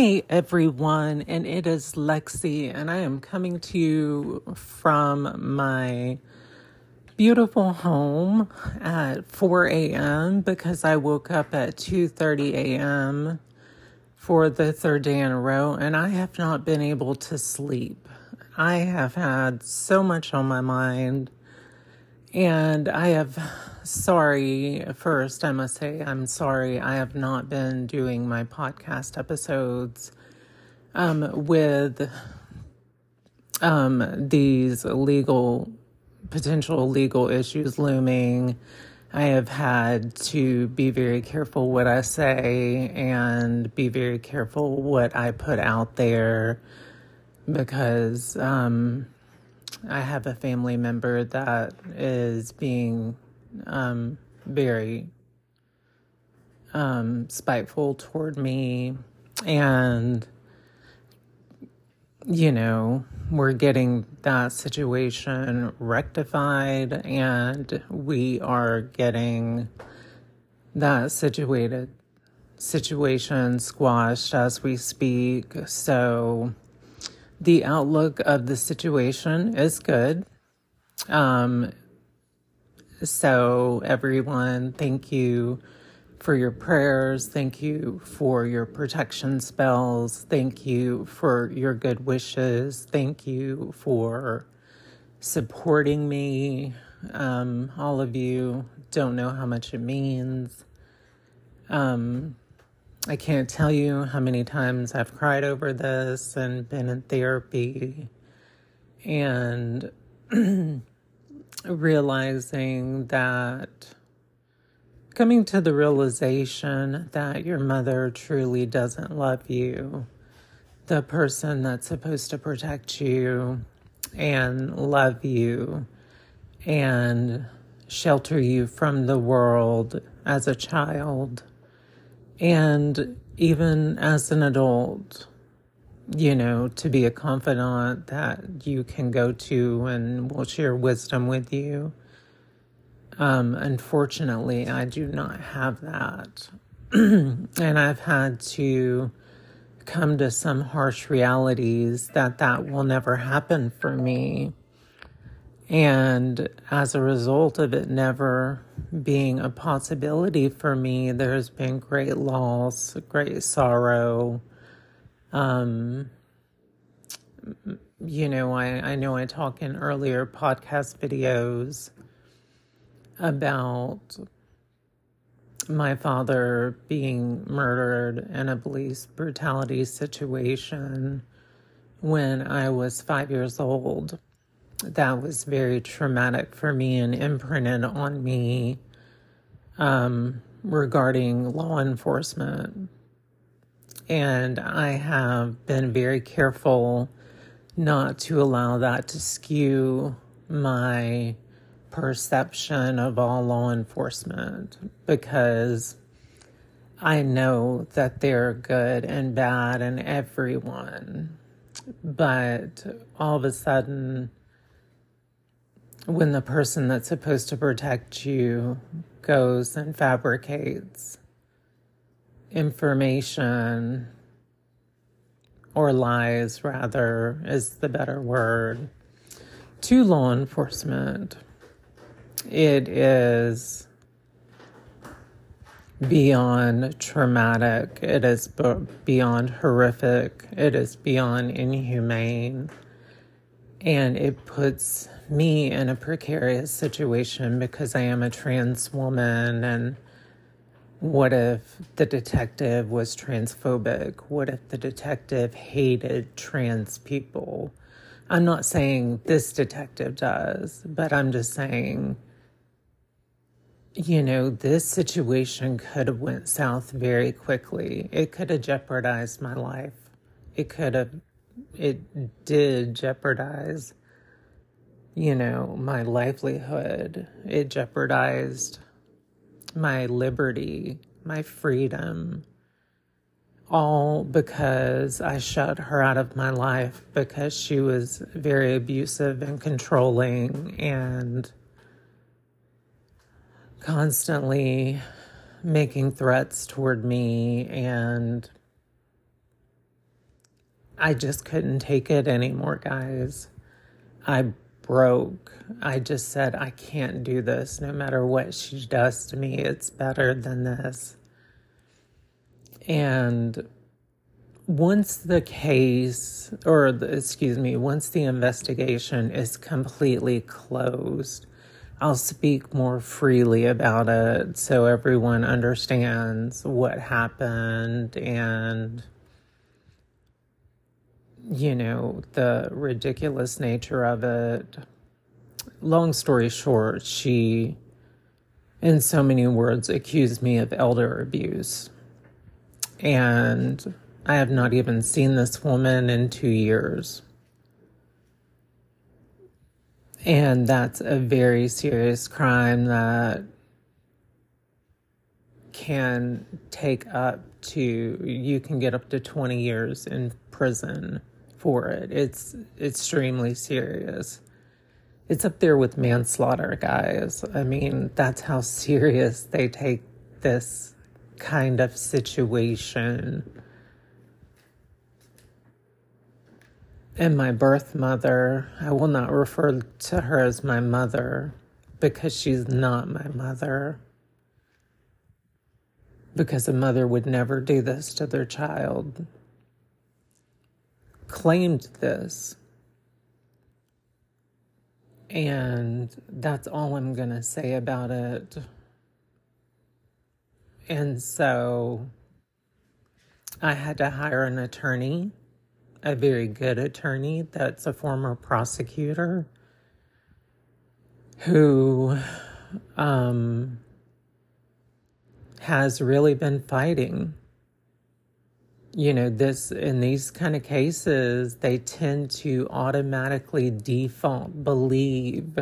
Hey everyone, and it is Lexi, and I am coming to you from my beautiful home at 4 a.m. because I woke up at 2:30 a.m. for the third day in a row, and I have not been able to sleep. I have had so much on my mind, and I have sorry. First, I must say I'm sorry. I have not been doing my podcast episodes um, with um, these legal, potential legal issues looming. I have had to be very careful what I say and be very careful what I put out there because um, I have a family member that is being um, very um, spiteful toward me. And, you know, we're getting that situation rectified and we are getting that situated situation squashed as we speak. So the outlook of the situation is good. Um, so, everyone, thank you for your prayers. Thank you for your protection spells. Thank you for your good wishes. Thank you for supporting me. Um, all of you don't know how much it means. Um, I can't tell you how many times I've cried over this and been in therapy. And realizing that coming to the realization that your mother truly doesn't love you, the person that's supposed to protect you and love you and shelter you from the world as a child and even as an adult you know, to be a confidant that you can go to and will share wisdom with you. Um, unfortunately, I do not have that. and I've had to come to some harsh realities that that will never happen for me. And as a result of it never being a possibility for me, there's been great loss, great sorrow, um, you know, I, I know I talk in earlier podcast videos about my father being murdered in a police brutality situation when I was five years old. That was very traumatic for me and imprinted on me um, regarding law enforcement and I have been very careful not to allow that to skew my perception of all law enforcement because I know that they're good and bad and everyone. But all of a sudden, when the person that's supposed to protect you goes and fabricates information or lies, rather, is the better word, to law enforcement. It is beyond traumatic, it is beyond horrific, it is beyond inhumane, and it puts me in a precarious situation because I am a trans woman and what if the detective was transphobic? What if the detective hated trans people? I'm not saying this detective does, but I'm just saying you know this situation could have went south very quickly it could have jeopardized my life it could have it did jeopardize you know my livelihood it jeopardized my liberty, my freedom, all because I shut her out of my life because she was very abusive and controlling and constantly making threats toward me and I just couldn't take it anymore, guys. I broke. I just said, I can't do this. No matter what she does to me, it's better than this. And once the case, or the, excuse me, once the investigation is completely closed, I'll speak more freely about it so everyone understands what happened and you know, the ridiculous nature of it. Long story short, she, in so many words, accused me of elder abuse. And I have not even seen this woman in two years. And that's a very serious crime that can take up to, you can get up to 20 years in prison for it. It's extremely serious. It's up there with manslaughter, guys. I mean, that's how serious they take this kind of situation. And my birth mother, I will not refer to her as my mother because she's not my mother. Because a mother would never do this to their child claimed this. And that's all I'm going to say about it. And so I had to hire an attorney, a very good attorney that's a former prosecutor who um, has really been fighting you know this in these kind of cases they tend to automatically default believe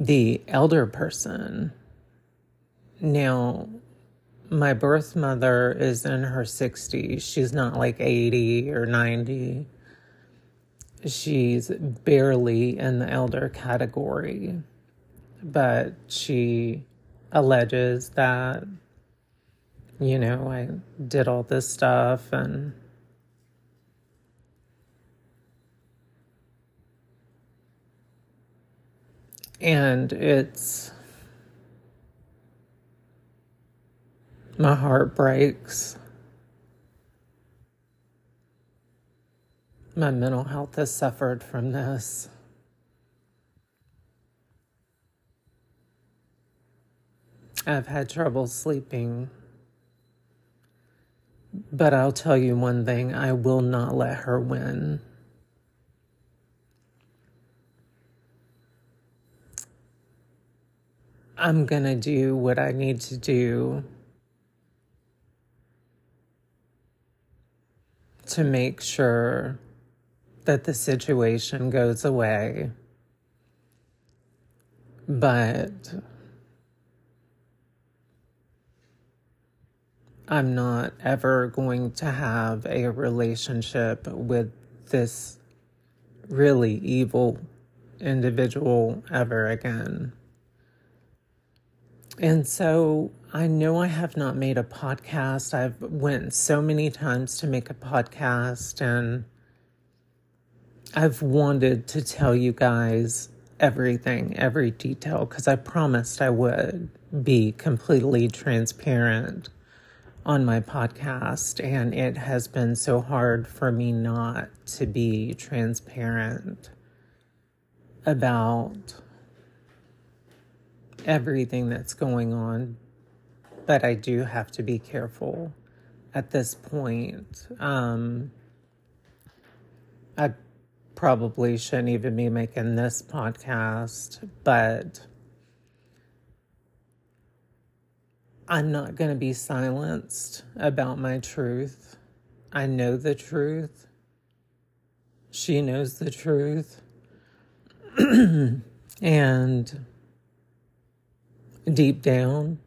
the elder person. Now my birth mother is in her 60s she's not like 80 or 90 she's barely in the elder category but she alleges that you know, I did all this stuff and and it's my heart breaks. My mental health has suffered from this. I've had trouble sleeping but I'll tell you one thing I will not let her win. I'm going to do what I need to do to make sure that the situation goes away. But I'm not ever going to have a relationship with this really evil individual ever again. And so I know I have not made a podcast. I've went so many times to make a podcast and I've wanted to tell you guys everything, every detail cuz I promised I would be completely transparent on my podcast, and it has been so hard for me not to be transparent about everything that's going on. But I do have to be careful at this point. Um, I probably shouldn't even be making this podcast, but I'm not going to be silenced about my truth. I know the truth. She knows the truth. and deep down,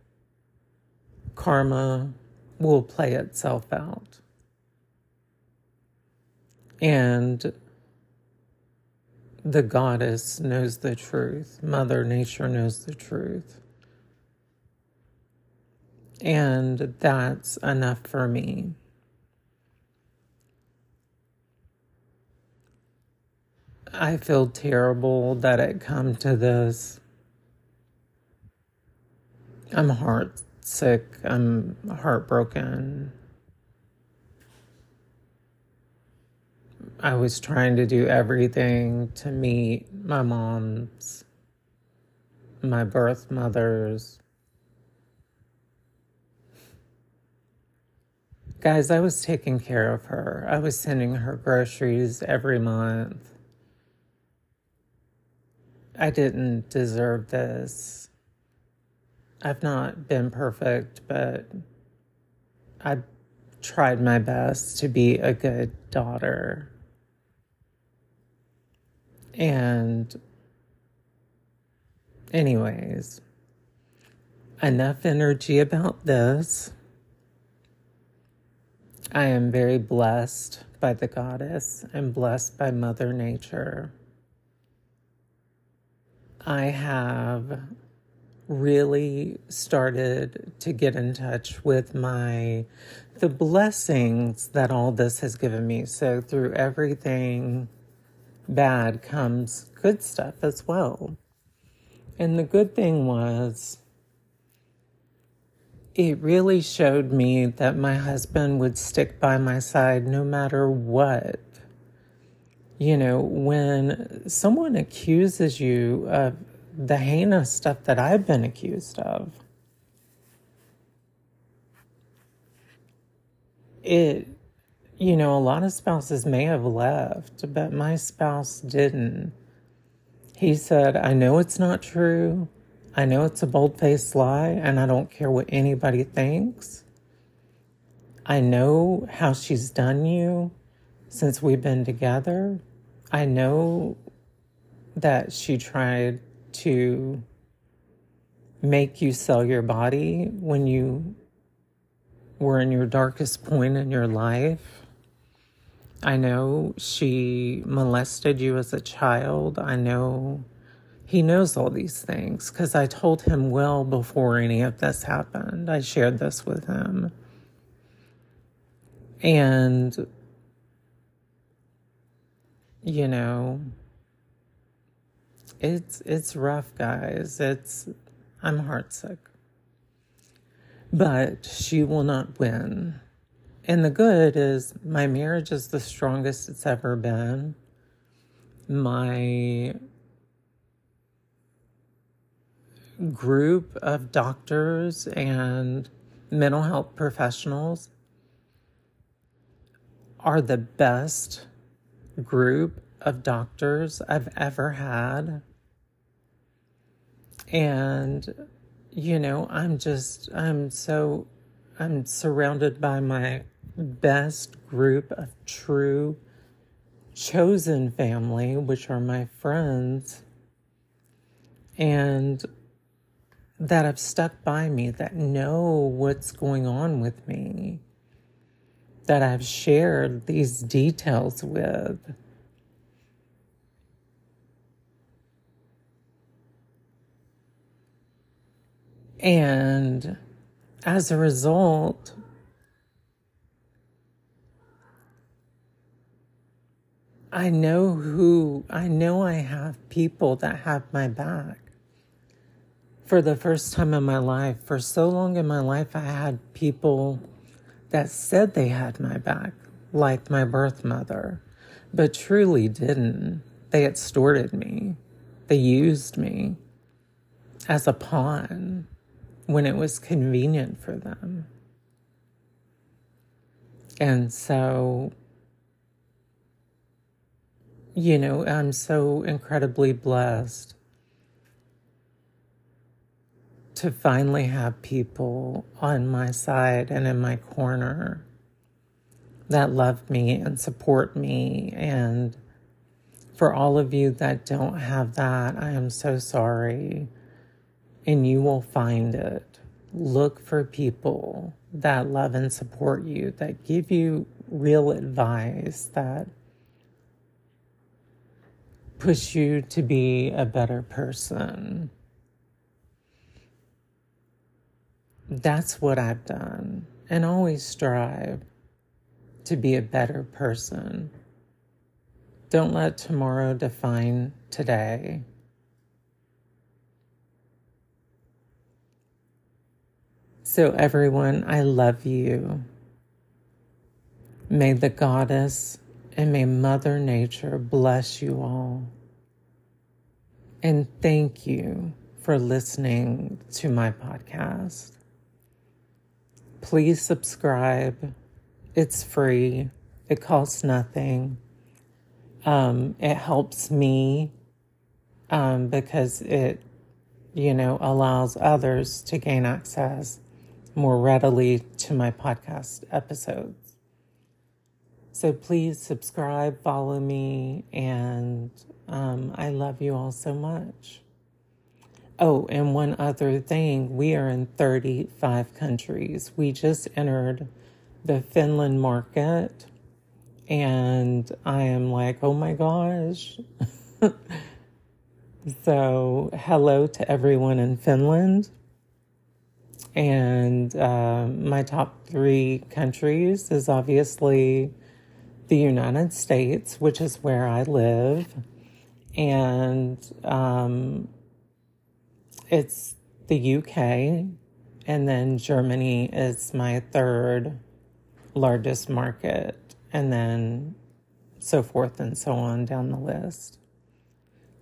karma will play itself out. And the goddess knows the truth. Mother Nature knows the truth. And that's enough for me. I feel terrible that it come to this. I'm heart sick. I'm heartbroken. I was trying to do everything to meet my mom's, my birth mother's Guys, I was taking care of her. I was sending her groceries every month. I didn't deserve this. I've not been perfect, but I tried my best to be a good daughter. And, anyways, enough energy about this. I am very blessed by the goddess and blessed by Mother Nature. I have really started to get in touch with my the blessings that all this has given me. So through everything bad comes good stuff as well. And the good thing was it really showed me that my husband would stick by my side no matter what. You know, when someone accuses you of the heinous stuff that I've been accused of, it, you know, a lot of spouses may have left, but my spouse didn't. He said, I know it's not true. I know it's a bold faced lie, and I don't care what anybody thinks. I know how she's done you since we've been together. I know that she tried to make you sell your body when you were in your darkest point in your life. I know she molested you as a child. I know he knows all these things because I told him well before any of this happened. I shared this with him. And, you know, it's it's rough, guys. It's I'm heartsick. But she will not win. And the good is my marriage is the strongest it's ever been. My group of doctors and mental health professionals are the best group of doctors I've ever had. And, you know, I'm just, I'm so, I'm surrounded by my best group of true chosen family, which are my friends, and that have stuck by me, that know what's going on with me, that I've shared these details with. And as a result, I know who, I know I have people that have my back. For the first time in my life, for so long in my life, I had people that said they had my back, like my birth mother, but truly didn't. They extorted me, they used me as a pawn when it was convenient for them. And so, you know, I'm so incredibly blessed to finally have people on my side and in my corner that love me and support me. And for all of you that don't have that, I am so sorry and you will find it. Look for people that love and support you, that give you real advice, that push you to be a better person. That's what I've done and always strive to be a better person, Don't let tomorrow define today. So, everyone, I love you. May the goddess and may Mother Nature bless you all. And thank you for listening to my podcast. Please subscribe. It's free, it costs nothing. Um, it helps me um, because it, you know, allows others to gain access more readily to my podcast episodes. So please subscribe, follow me, and um, I love you all so much. Oh, and one other thing we are in 35 countries. We just entered the Finland market, and I am like, oh my gosh. so, hello to everyone in Finland. And uh, my top three countries is obviously the United States, which is where I live. And um, it's the UK. And then Germany is my third largest market. And then so forth and so on down the list.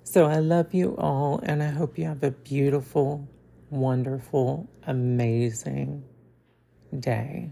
So I love you all, and I hope you have a beautiful wonderful, amazing day.